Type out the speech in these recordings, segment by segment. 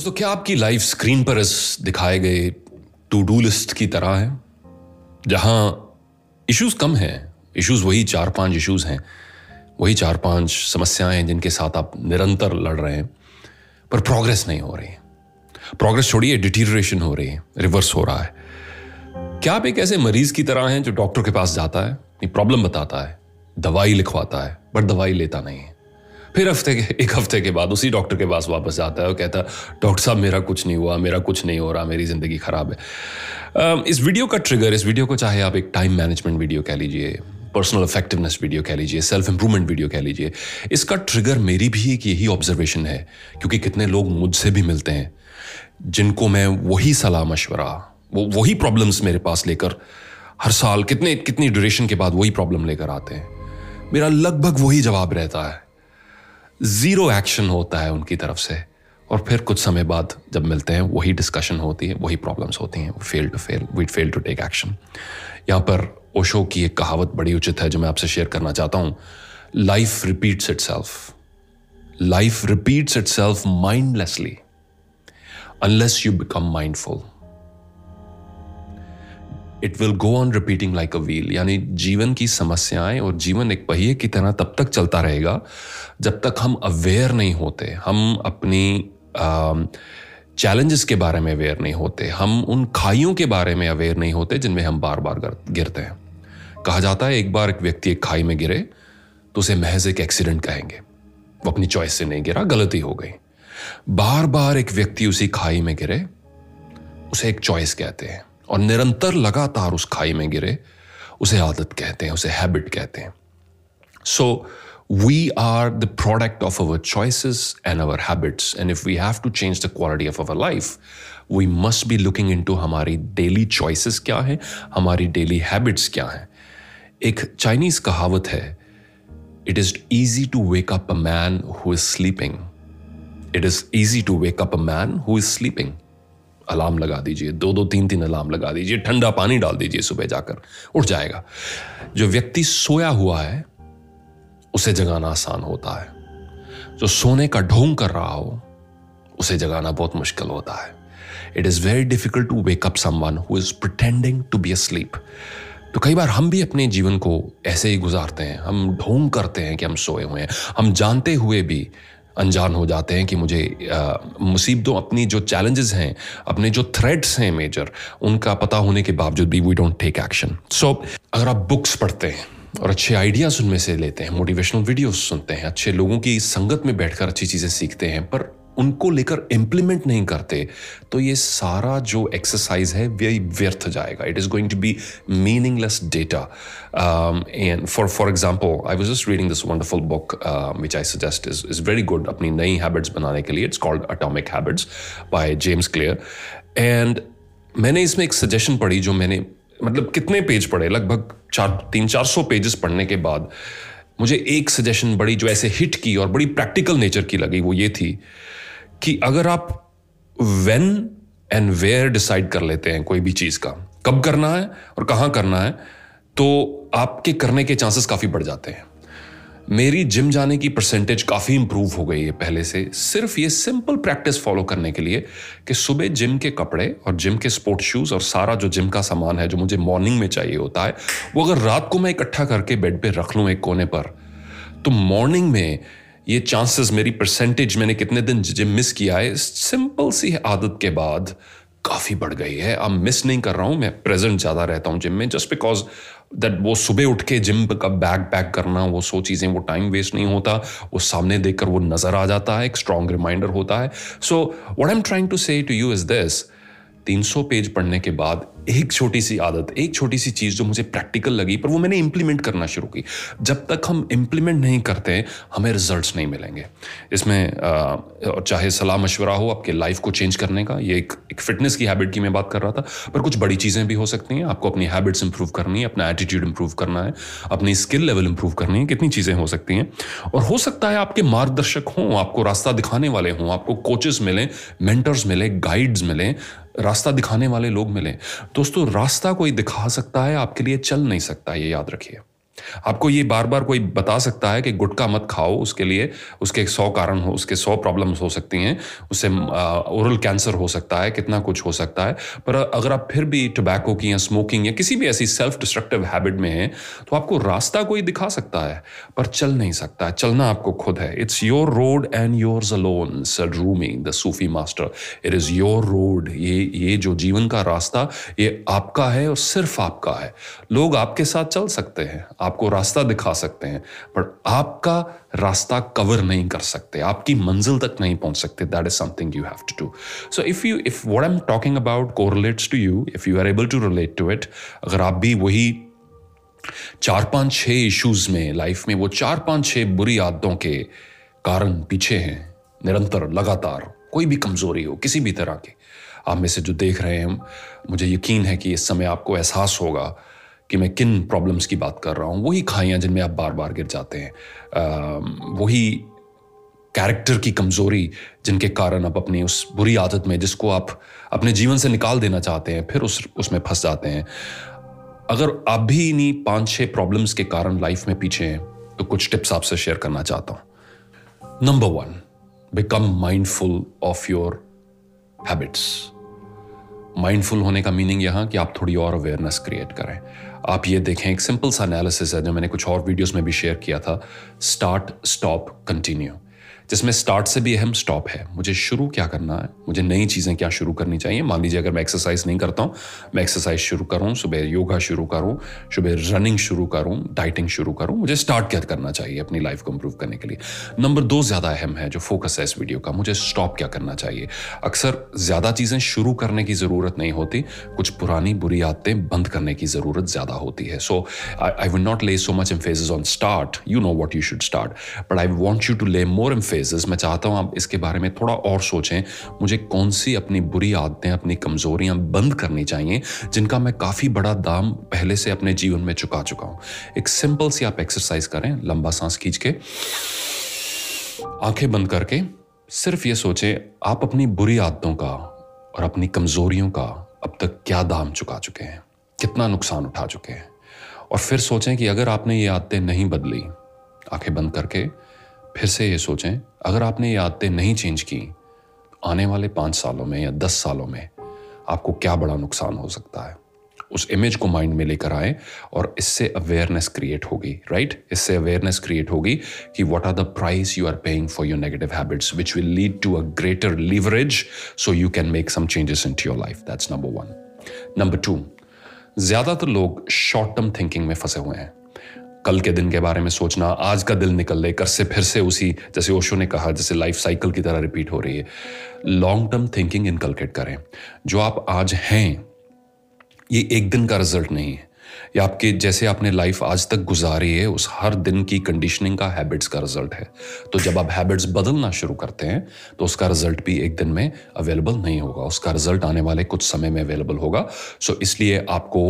दोस्तों, क्या आपकी लाइफ स्क्रीन पर इस दिखाए गए टू डू लिस्ट की तरह है? जहाँ इश्यूज़ कम हैं इश्यूज़ वही चार पाँच इश्यूज़ हैं, वही चार पाँच समस्याएँ हैं जिनके साथ आप निरंतर लड़ रहे हैं, पर प्रोग्रेस नहीं हो रही प्रोग्रेस छोड़िए डिटीरेशन हो रही है रिवर्स हो रहा है। क्या आप एक ऐसे मरीज़ की तरह हैं जो डॉक्टर के पास जाता है प्रॉब्लम बताता है, दवाई लिखवाता है बट दवाई लेता नहीं है? फिर हफ़्ते के, एक हफ़्ते के बाद उसी डॉक्टर के पास वापस जाता है और कहता है डॉक्टर साहब, मेरा कुछ नहीं हुआ, मेरा कुछ नहीं हो रहा, मेरी ज़िंदगी ख़राब है। इस वीडियो का ट्रिगर इस वीडियो को चाहे आप एक टाइम मैनेजमेंट वीडियो कह लीजिए पर्सनल इफेक्टिवनेस वीडियो कह लीजिए सेल्फ इंप्रूवमेंट वीडियो कह लीजिए, इसका ट्रिगर मेरी भी एक यही ऑब्जर्वेशन है, क्योंकि कितने लोग मुझसे भी मिलते हैं, जिनको मैं वही सलाह मशवरा, वो, वही प्रॉब्लम्स मेरे पास लेकर, हर साल कितने, कितनी ड्यूरेशन के बाद वही प्रॉब्लम लेकर आते हैं। मेरा लगभग वही जवाब रहता है। ज़ीरो एक्शन होता है उनकी तरफ़ से। और फिर कुछ समय बाद जब मिलते हैं, वही डिस्कशन होती है, वही प्रॉब्लम्स होती हैं fail to fail we fail to take action यहाँ पर ओशो की एक कहावत बड़ी उचित है जो मैं आपसे शेयर करना चाहता हूँ। Life repeats itself life repeats itself mindlessly unless you become mindful it will go on repeating like a wheel यानी जीवन की समस्याएँ और जीवन एक पहिए की तरह तब तक चलता रहेगा जब तक हम अवेयर नहीं होते। हम अपनी चैलेंजेस के बारे में अवेयर नहीं होते। हम उन खाइयों के बारे में अवेयर नहीं होते जिनमें हम बार बार गिरते हैं। कहा जाता है, एक बार एक व्यक्ति एक खाई में गिरे तो उसे महज एक एक्सीडेंट कहेंगे। वो अपनी चॉइस से नहीं गिरा, गलती हो गई। बार बार एक व्यक्ति उसी खाई में गिरे, उसे एक चॉइस कहते हैं। और निरंतर लगातार उस खाई में गिरे, उसे आदत कहते हैं, उसे हैबिट कहते हैं। So we are the product of our choices and our habits and if we have to change the quality of our life we must be looking into हमारी डेली चॉइसेस क्या है, हमारी डेली हैबिट्स क्या है। एक Chinese कहावत है it is easy to wake up a man who is sleeping it is easy to wake up a man who is sleeping alarm लगा दीजिए, दो दो तीन तीन अलार्म लगा दीजिए, ठंडा पानी डाल दीजिए सुबह जाकर, उठ जाएगा। जो व्यक्ति सोया हुआ है, उसे जगाना आसान होता है। जो सोने का ढोंग कर रहा हो, उसे जगाना बहुत मुश्किल होता है। It is very difficult to wake up someone who is pretending to be asleep तो कई बार हम भी अपने जीवन को ऐसे ही गुजारते हैं, हम ढोंग करते हैं कि हम सोए हुए हैं, हम जानते हुए भी अनजान हो जाते हैं कि मुझे मुसीबतों, अपनी जो चैलेंजेस हैं, अपने जो थ्रेड्स हैं मेजर उनका पता होने के बावजूद भी we don't take action so अगर आप बुक्स पढ़ते हैं और अच्छे आइडियाज़ उनमें से लेते हैं मोटिवेशनल वीडियोस सुनते हैं, अच्छे लोगों की संगत में बैठकर अच्छी चीज़ें सीखते हैं, पर उनको लेकर इंप्लीमेंट नहीं करते तो ये सारा जो एक्सरसाइज है, वे व्यर्थ जाएगा। It is going to be meaningless data and for for example I was just reading this wonderful book which I suggest is is very good अपनी नई हैबिट्स बनाने के लिए। It's called atomic habits by James Clear and मैंने इसमें एक suggestion पढ़ी जो मैंने मतलब कितने पेज पढ़े? लगभग चार, तीन चार सौ पेजेस पढ़ने के बाद। मुझे एक सजेशन बड़ी जो ऐसे हिट की और बड़ी प्रैक्टिकल नेचर की लगी, वो ये थी कि अगर आप वेन एंड वेयर डिसाइड कर लेते हैं कोई भी चीज़ का, कब करना है और कहाँ करना है तो आपके करने के चांसेस काफ़ी बढ़ जाते हैं। मेरी जिम जाने की परसेंटेज काफ़ी इंप्रूव हो गई है पहले से। सिर्फ़ ये सिंपल प्रैक्टिस फॉलो करने के लिए कि सुबह जिम के कपड़े और जिम के स्पोर्ट्स शूज़ और सारा जो जिम का सामान है, जो मुझे मॉर्निंग में चाहिए होता है, वो अगर रात को मैं इकट्ठा करके बेड पे रख लूँ एक कोने पर तो मॉर्निंग में ये चांसेस मेरी परसेंटेज मैंने कितने दिन जिम मिस किया है सिंपल सी आदत के बाद काफ़ी बढ़ गई है। अब मिस नहीं कर रहा हूँ, मैं प्रेजेंट ज़्यादा रहता हूँ जिम में जस्ट बिकॉज़ दैट वो सुबह उठ के जिम का बैग पैक करना, वो सो चीज़ें, वो टाइम वेस्ट नहीं होता, वो सामने देखकर वो नज़र आ जाता है, एक स्ट्रॉन्ग रिमाइंडर होता है। So what I am trying to say to you is this 300 page पढ़ने के बाद एक छोटी सी आदत एक छोटी सी चीज़ जो मुझे प्रैक्टिकल लगी पर वो मैंने इम्प्लीमेंट करना शुरू की। जब तक हम इम्प्लीमेंट नहीं करते हमें रिजल्ट्स नहीं मिलेंगे। इसमें और चाहे सलाह मशवरा हो आपके लाइफ को चेंज करने का ये एक, एक फिटनेस की हैबिट की मैं बात कर रहा था पर कुछ बड़ी चीज़ें भी हो सकती हैं। आपको अपनी हैबिट्स इंप्रूव करनी है अपना एटीट्यूड इंप्रूव करना है अपनी स्किल लेवल इंप्रूव करनी है कितनी चीज़ें हो सकती हैं। और हो सकता है आपके मार्गदर्शक हों आपको रास्ता दिखाने वाले हों आपको कोचेस मिलें मेंटर्स मिले गाइड्स मिलें रास्ता दिखाने वाले लोग मिले। दोस्तों, रास्ता कोई दिखा सकता है, आपके लिए चल नहीं सकता, ये याद रखिए। आपको ये बार बार कोई बता सकता है कि गुटखा मत खाओ उसके लिए, उसके सौ कारण हो, उसके सौ प्रॉब्लम्स हो सकती हैं, उससे ओरल कैंसर हो सकता है, कितना कुछ हो सकता है, पर अगर आप फिर भी टोबैको की या स्मोकिंग या किसी भी ऐसी सेल्फ डिस्ट्रक्टिव हैबिट में हैं तो आपको रास्ता कोई दिखा सकता है, पर चल नहीं सकता है चलना आपको खुद है। It's your road and yours alone sir Rumi the Sufi master it is your road ये ये जो जीवन का रास्ता, ये आपका है और सिर्फ़ आपका है। लोग आपके साथ चल सकते हैं आपको रास्ता दिखा सकते हैं पर आपका रास्ता कवर नहीं कर सकते, आपकी मंजिल तक नहीं पहुँच सकते that is something you have to do so if you if what I am talking about correlates to you if you are able to relate to it अगर आप भी वही चार पाँच छह इश्यूज़ में लाइफ में वो चार पाँच छह बुरी आदतों के कारण पीछे हैं, निरंतर, लगातार, कोई भी कमज़ोरी हो, किसी भी तरह की, आप में से जो देख रहे हैं, मुझे यकीन है कि इस समय आपको एहसास होगा कि मैं किन प्रॉब्लम्स की बात कर रहा हूँ, वही खाइयाँ जिनमें आप बार बार गिर जाते हैं। वही कैरेक्टर की कमज़ोरी जिनके कारण आप अपनी उस बुरी आदत में, जिसको आप अपने जीवन से निकाल देना चाहते हैं, फिर उस, उसमें फंस जाते हैं। अगर आप भी इन्हीं पाँच छह प्रॉब्लम्स के कारण लाइफ में पीछे हैं तो कुछ टिप्स आपसे शेयर करना चाहता हूँ। Number one become mindful of your habits mindful होने का मीनिंग यहाँ कि आप थोड़ी और अवेयरनेस क्रिएट करें। आप ये देखें, एक सिंपल सा एनालिसिस है जो मैंने कुछ और वीडियोस में भी शेयर किया था। स्टार्ट स्टॉप कंटिन्यू जिसमें स्टार्ट से भी अहम स्टॉप है। मुझे शुरू क्या करना है? मुझे नई चीज़ें क्या शुरू करनी चाहिए? मान लीजिए अगर मैं एक्सरसाइज नहीं करता हूँ, मैं एक्सरसाइज शुरू करूँ, सुबह योगा शुरू करूँ, सुबह रनिंग शुरू करूँ डाइटिंग शुरू करूँ, मुझे स्टार्ट क्या करना चाहिए अपनी लाइफ को इम्प्रूव करने के लिए? नंबर दो ज़्यादा अहम है जो फोकस है इस वीडियो का, मुझे स्टॉप क्या करना चाहिए? अक्सर ज़्यादा चीज़ें शुरू करने की ज़रूरत नहीं होती, कुछ पुरानी बुरी आदतें बंद करने की ज़रूरत ज़्यादा होती है। सो I will not lay so much emphasis on start you know what you should start but I want you to lay more emphasis phases मैं चाहता हूँ आप इसके बारे में थोड़ा और सोचें। मुझे कौन सी अपनी बुरी आदतें, अपनी कमजोरियाँ बंद करनी चाहिए, जिनका मैं काफ़ी बड़ा दाम पहले से अपने जीवन में चुका चुका हूँ। एक सिंपल सी आप एक्सरसाइज करें, लंबा सांस खींच के, आँखें बंद करके, सिर्फ़ ये सोचें, आप अपनी बुरी आदतों का और अपनी कमजोरियों का अब तक क्या दाम चुका चुके हैं, कितना नुकसान उठा चुके हैं। और फिर सोचें कि अगर आपने ये आदतें नहीं बदली, आँखें बंद करके फिर से ये सोचें, अगर आपने ये आदतें नहीं चेंज की, आने वाले पाँच सालों में या दस सालों में आपको क्या बड़ा नुकसान हो सकता है? उस इमेज को माइंड में लेकर आए और इससे अवेयरनेस क्रिएट होगी राइट इससे अवेयरनेस क्रिएट होगी कि what are the price you are paying for your negative habits which will lead to a greater leverage so you can make some changes into your life that's number one number two ज़्यादातर लोग short term thinking में फंसे हुए हैं। कल के दिन के बारे में सोचना, आज का दिल निकल ले कर से फिर से उसी, जैसे ओशो ने कहा, जैसे लाइफ साइकिल की तरह रिपीट हो रही है। लॉन्ग टर्म थिंकिंग इनकलकेट करें। जो आप आज हैं, ये एक दिन का रिज़ल्ट नहीं है। या आपके जैसे आपने लाइफ आज तक गुजारी है, उस हर दिन की कंडीशनिंग का हैबिट्स का रिज़ल्ट है। तो जब आप हैबिट्स बदलना शुरू करते हैं तो उसका रिज़ल्ट भी एक दिन में अवेलेबल नहीं होगा। उसका रिज़ल्ट आने वाले कुछ समय में अवेलेबल होगा। सो इसलिए आपको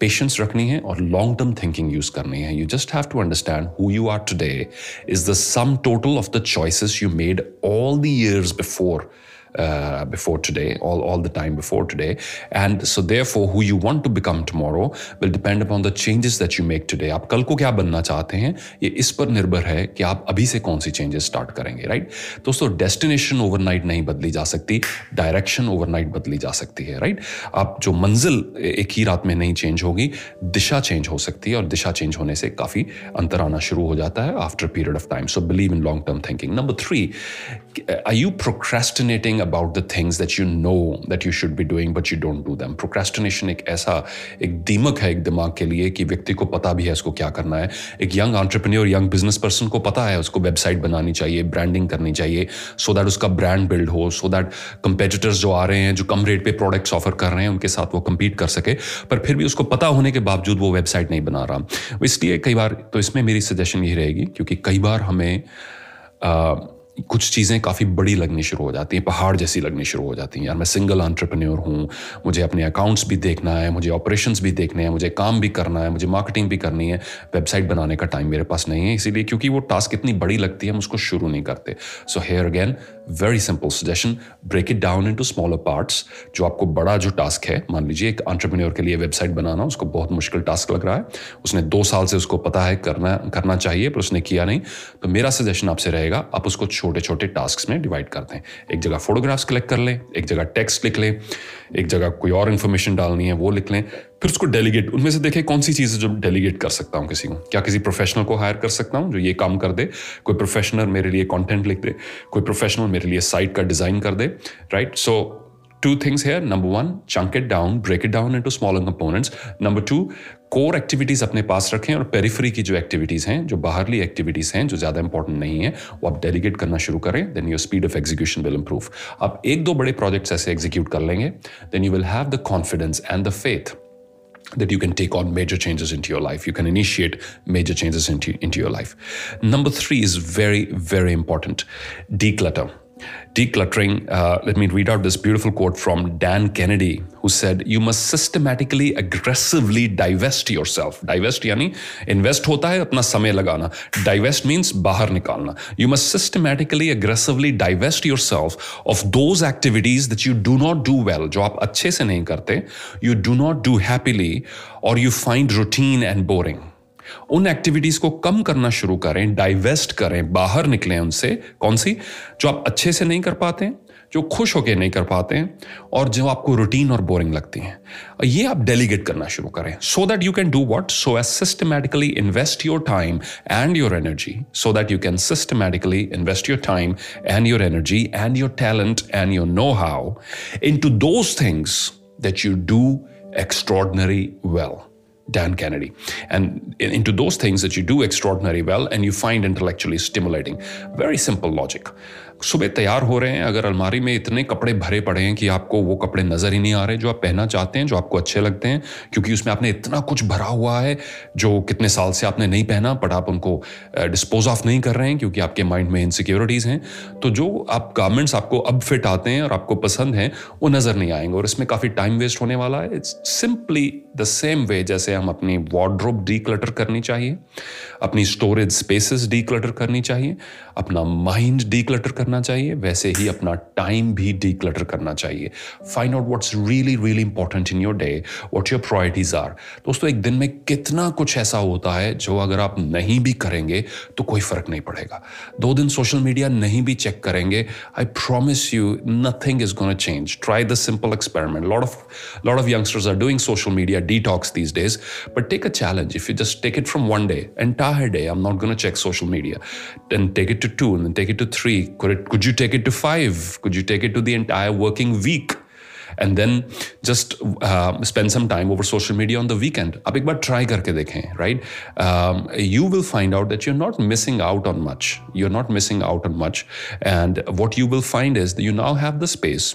पेशेंस रखनी है और लॉन्ग टर्म थिंकिंग यूज़ करनी है। You just have to understand who you are today is the sum total of the choices you made all the years before uh, before today, all, all the time before today. And so therefore, who you want to become tomorrow will depend upon the changes that you make today. आप कल को क्या बनना चाहते हैं? ये इस पर निर्भर है कि आप अभी से कौन सी चेंजेस स्टार्ट करेंगे राइट दोस्तों डेस्टिनेशन ओवरनाइट नहीं बदली जा सकती डायरेक्शन ओवरनाइट बदली जा सकती है राइट आप जो मंजिल एक ही रात में नहीं चेंज होगी दिशा चेंज हो सकती है और दिशा चेंज होने से काफ़ी अंतर आना शुरू हो जाता है after period of time so believe in long term thinking number three I you procrastinating about the things that you know that you should be doing, but you don't do them. Procrastination एक ऐसा, एक दीमक है एक दिमाग के लिए कि व्यक्ति को पता भी है उसको क्या करना है। एक young entrepreneur young business person को पता है उसको वेबसाइट बनानी चाहिए ब्रांडिंग करनी चाहिए सो so दैट उसका ब्रांड बिल्ड हो सो दैट कंपेटिटर्स जो आ रहे हैं, जो कम रेट पे प्रोडक्ट्स ऑफ़र कर रहे हैं, उनके साथ वो कम्पीट कर सके। पर फिर भी उसको पता होने के बावजूद वो वेबसाइट नहीं बना रहा। इसलिए कई बार तो इसमें मेरी सजेशन यही रहेगी, क्योंकि कई बार हमें कुछ चीज़ें काफ़ी बड़ी लगनी शुरू हो जाती हैं, पहाड़ जैसी लगनी शुरू हो जाती हैं। यार, मैं सिंगल एंटरप्रेन्योर हूँ, मुझे अपने अकाउंट्स भी देखना है, मुझे ऑपरेशंस भी देखने हैं, मुझे काम भी करना है, मुझे मार्केटिंग भी करनी है। वेबसाइट बनाने का टाइम मेरे पास नहीं है इसीलिए क्योंकि वो टास्क इतनी बड़ी लगती है, हम उसको शुरू नहीं करते। So here again very simple suggestion break it down into smaller parts जो आपको बड़ा जो टास्क है, मान लीजिए एक एंटरप्रेन्योर के लिए वेबसाइट बनाना, उसको बहुत मुश्किल टास्क लग रहा है। उसने दो साल से उसको पता है, करना करना चाहिए, पर उसने किया नहीं। तो मेरा सजेशन आपसे रहेगा, आप उसको छोटे छोटे टास्क में डिवाइड करते हैं। एक जगह फोटोग्राफ्स कलेक्ट कर लें, एक जगह टेक्स्ट लिख लें, एक जगह कोई और इन्फॉर्मेशन डालनी है, वो लिख लें, फिर उसको डेलीगेट उनमें से देखें कौन सी चीज़ जो डेलीगेट कर सकता हूँ किसी को। क्या किसी प्रोफेशनल को हायर कर सकता हूँ जो ये काम कर दे? कोई प्रोफेशनल मेरे लिए कंटेंट लिख दे, कोई प्रोफेशनल मेरे लिए साइट का डिज़ाइन कर दे right so two things here. Number one, chunk it down, break it down into smaller components. Number two core activities अपने पास रखें और पेरिफरी की जो एक्टिविटीज़ हैं जो बाहरली एक्टिविटीज़ हैं जो ज़्यादा इंपॉर्टेंट नहीं है वो आप डेलीगेट करना शुरू करें then your speed of execution will improve आप एक दो बड़े प्रोजेक्ट्स ऐसे एग्जीक्यूट कर लेंगे then you will have the confidence and the faith that you can take on major changes into your life. You can initiate major changes into, into your life. Number three is very, very important declutter Decluttering, uh, let me read out this beautiful quote from Dan Kennedy, who said, You must systematically, aggressively divest yourself. Divest, yani invest hota hai, apna samay lagana. Divest means bahar nikalna. You must systematically, aggressively divest yourself of those activities that you do not do well, jo aap se nahi karte, you do not do happily, or you find routine and boring. उन activities को कम करना शुरू करें divest करें, बाहर निकलें उनसे। कौन सी? जो आप अच्छे से नहीं कर पाते, जो खुश होकर नहीं कर पाते हैं और जो आपको रूटीन और बोरिंग लगती हैं। ये आप डेलीगेट करना शुरू करें। So that you can do what so as systematically invest your time and your energy so that you can systematically invest your time and your energy and your talent and your know how into those things that you do extraordinary well. Dan Kennedy, and into those things that you do extraordinarily well and you find intellectually stimulating. Very simple logic. सुबह तैयार हो रहे हैं, अगर अलमारी में इतने कपड़े भरे पड़े हैं कि आपको वो कपड़े नज़र ही नहीं आ रहे, जो आप पहनना चाहते हैं, जो आपको अच्छे लगते हैं, क्योंकि उसमें आपने इतना कुछ भरा हुआ है, जो कितने साल से आपने नहीं पहना बट आप उनको डिस्पोज ऑफ़ नहीं कर रहे हैं, क्योंकि आपके माइंड में इनसिक्योरिटीज़ हैं तो जो आप गारमेंट्स आपको अब फिट आते हैं और आपको पसंद हैं, वो नज़र नहीं आएँगे, और इसमें काफ़ी टाइम वेस्ट होने वाला है। It's simply the same way जैसे हम अपनी वार्ड्रोब डी करनी चाहिए, अपनी स्टोरेज स्पेसिस डी करनी चाहिए, अपना माइंड डी करना चाहिए, वैसे ही अपना टाइम भी डी करना चाहिए। Find out what's really really important in your day what your priorities are दोस्तों, एक दिन में कितना कुछ ऐसा होता है जो अगर आप नहीं भी करेंगे तो कोई फ़र्क नहीं पड़ेगा। दो दिन सोशल मीडिया नहीं भी चेक करेंगे I promise you nothing is gonna change try the simple experiment lot of lot of youngsters are doing social media but take a challenge. If you just take it from one day, entire day, i'm not going to check social media. Then take it to two, and then take it to three, could it could you take it to five? Could you take it to the entire working week? and then just uh, spend some time over social media on the weekend आप एक बार try करके देखें right um, you will find out that you're not missing out on much you're not missing out on much and what you will find is that you now have the space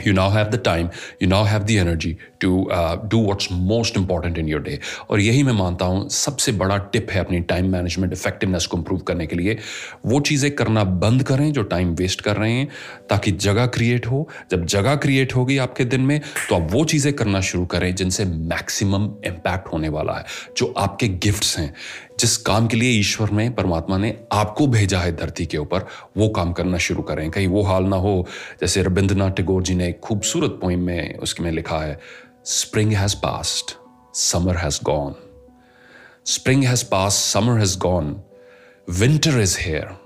you now have the time you now have the energy to uh, do what's most important in your day. और यही मैं मानता हूँ सबसे बड़ा tip है अपनी time management effectiveness को इम्प्रूव करने के लिए। वो चीज़ें करना बंद करें जो टाइम वेस्ट कर रहे हैं ताकि जगह क्रिएट हो। जब जगह क्रिएट होगी आपके दिन में तो आप वो चीज़ें करना शुरू करें जिनसे मैक्सिमम इम्पैक्ट होने वाला है जो आपके गिफ्ट्स हैं। जिस काम के लिए ईश्वर ने परमात्मा ने आपको भेजा है धरती के ऊपर, वो काम करना शुरू करें। कहीं वो हाल ना हो, जैसे रविंद्रनाथ टैगोर जी ने एक खूबसूरत पोइम में उसके में लिखा है spring has passed summer has gone spring has pass summer has gone winter is here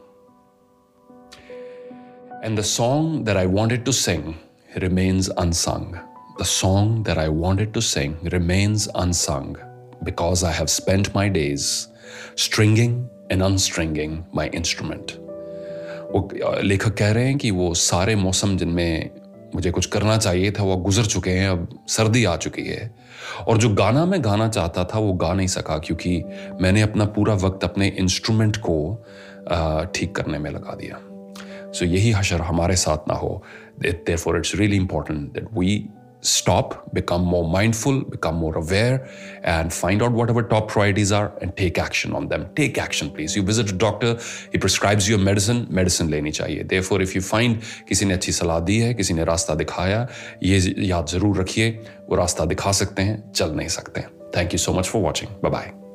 And the song that I wanted to sing remains unsung. The song that I wanted to sing remains unsung because I have spent my days stringing and unstringing my instrument. वो लेखक कह रहे हैं कि वो सारे मौसम जिनमें मुझे कुछ करना चाहिए था, वो गुजर चुके हैं, अब सर्दी आ चुकी है। और जो गाना मैं गाना चाहता था, वो गा नहीं सका क्योंकि मैंने अपना पूरा वक्त अपने इंस्ट्रूमेंट को ठीक करने में लगा दिया। सो so यही हशर हमारे साथ ना हो। Therefore it's really important that we stop, become more mindful, become more aware, and find out whatever top priorities are and take action on them. Take action, please. You visit a doctor, he prescribes you a medicine, medicine लेनी चाहिए. Therefore, if you find किसी ने अच्छी सलाह दी है, किसी ने रास्ता दिखाया, ये याद ज़रूर रखिए, वो रास्ता दिखा सकते हैं, चल नहीं सकते. Thank you so much for watching. Bye bye.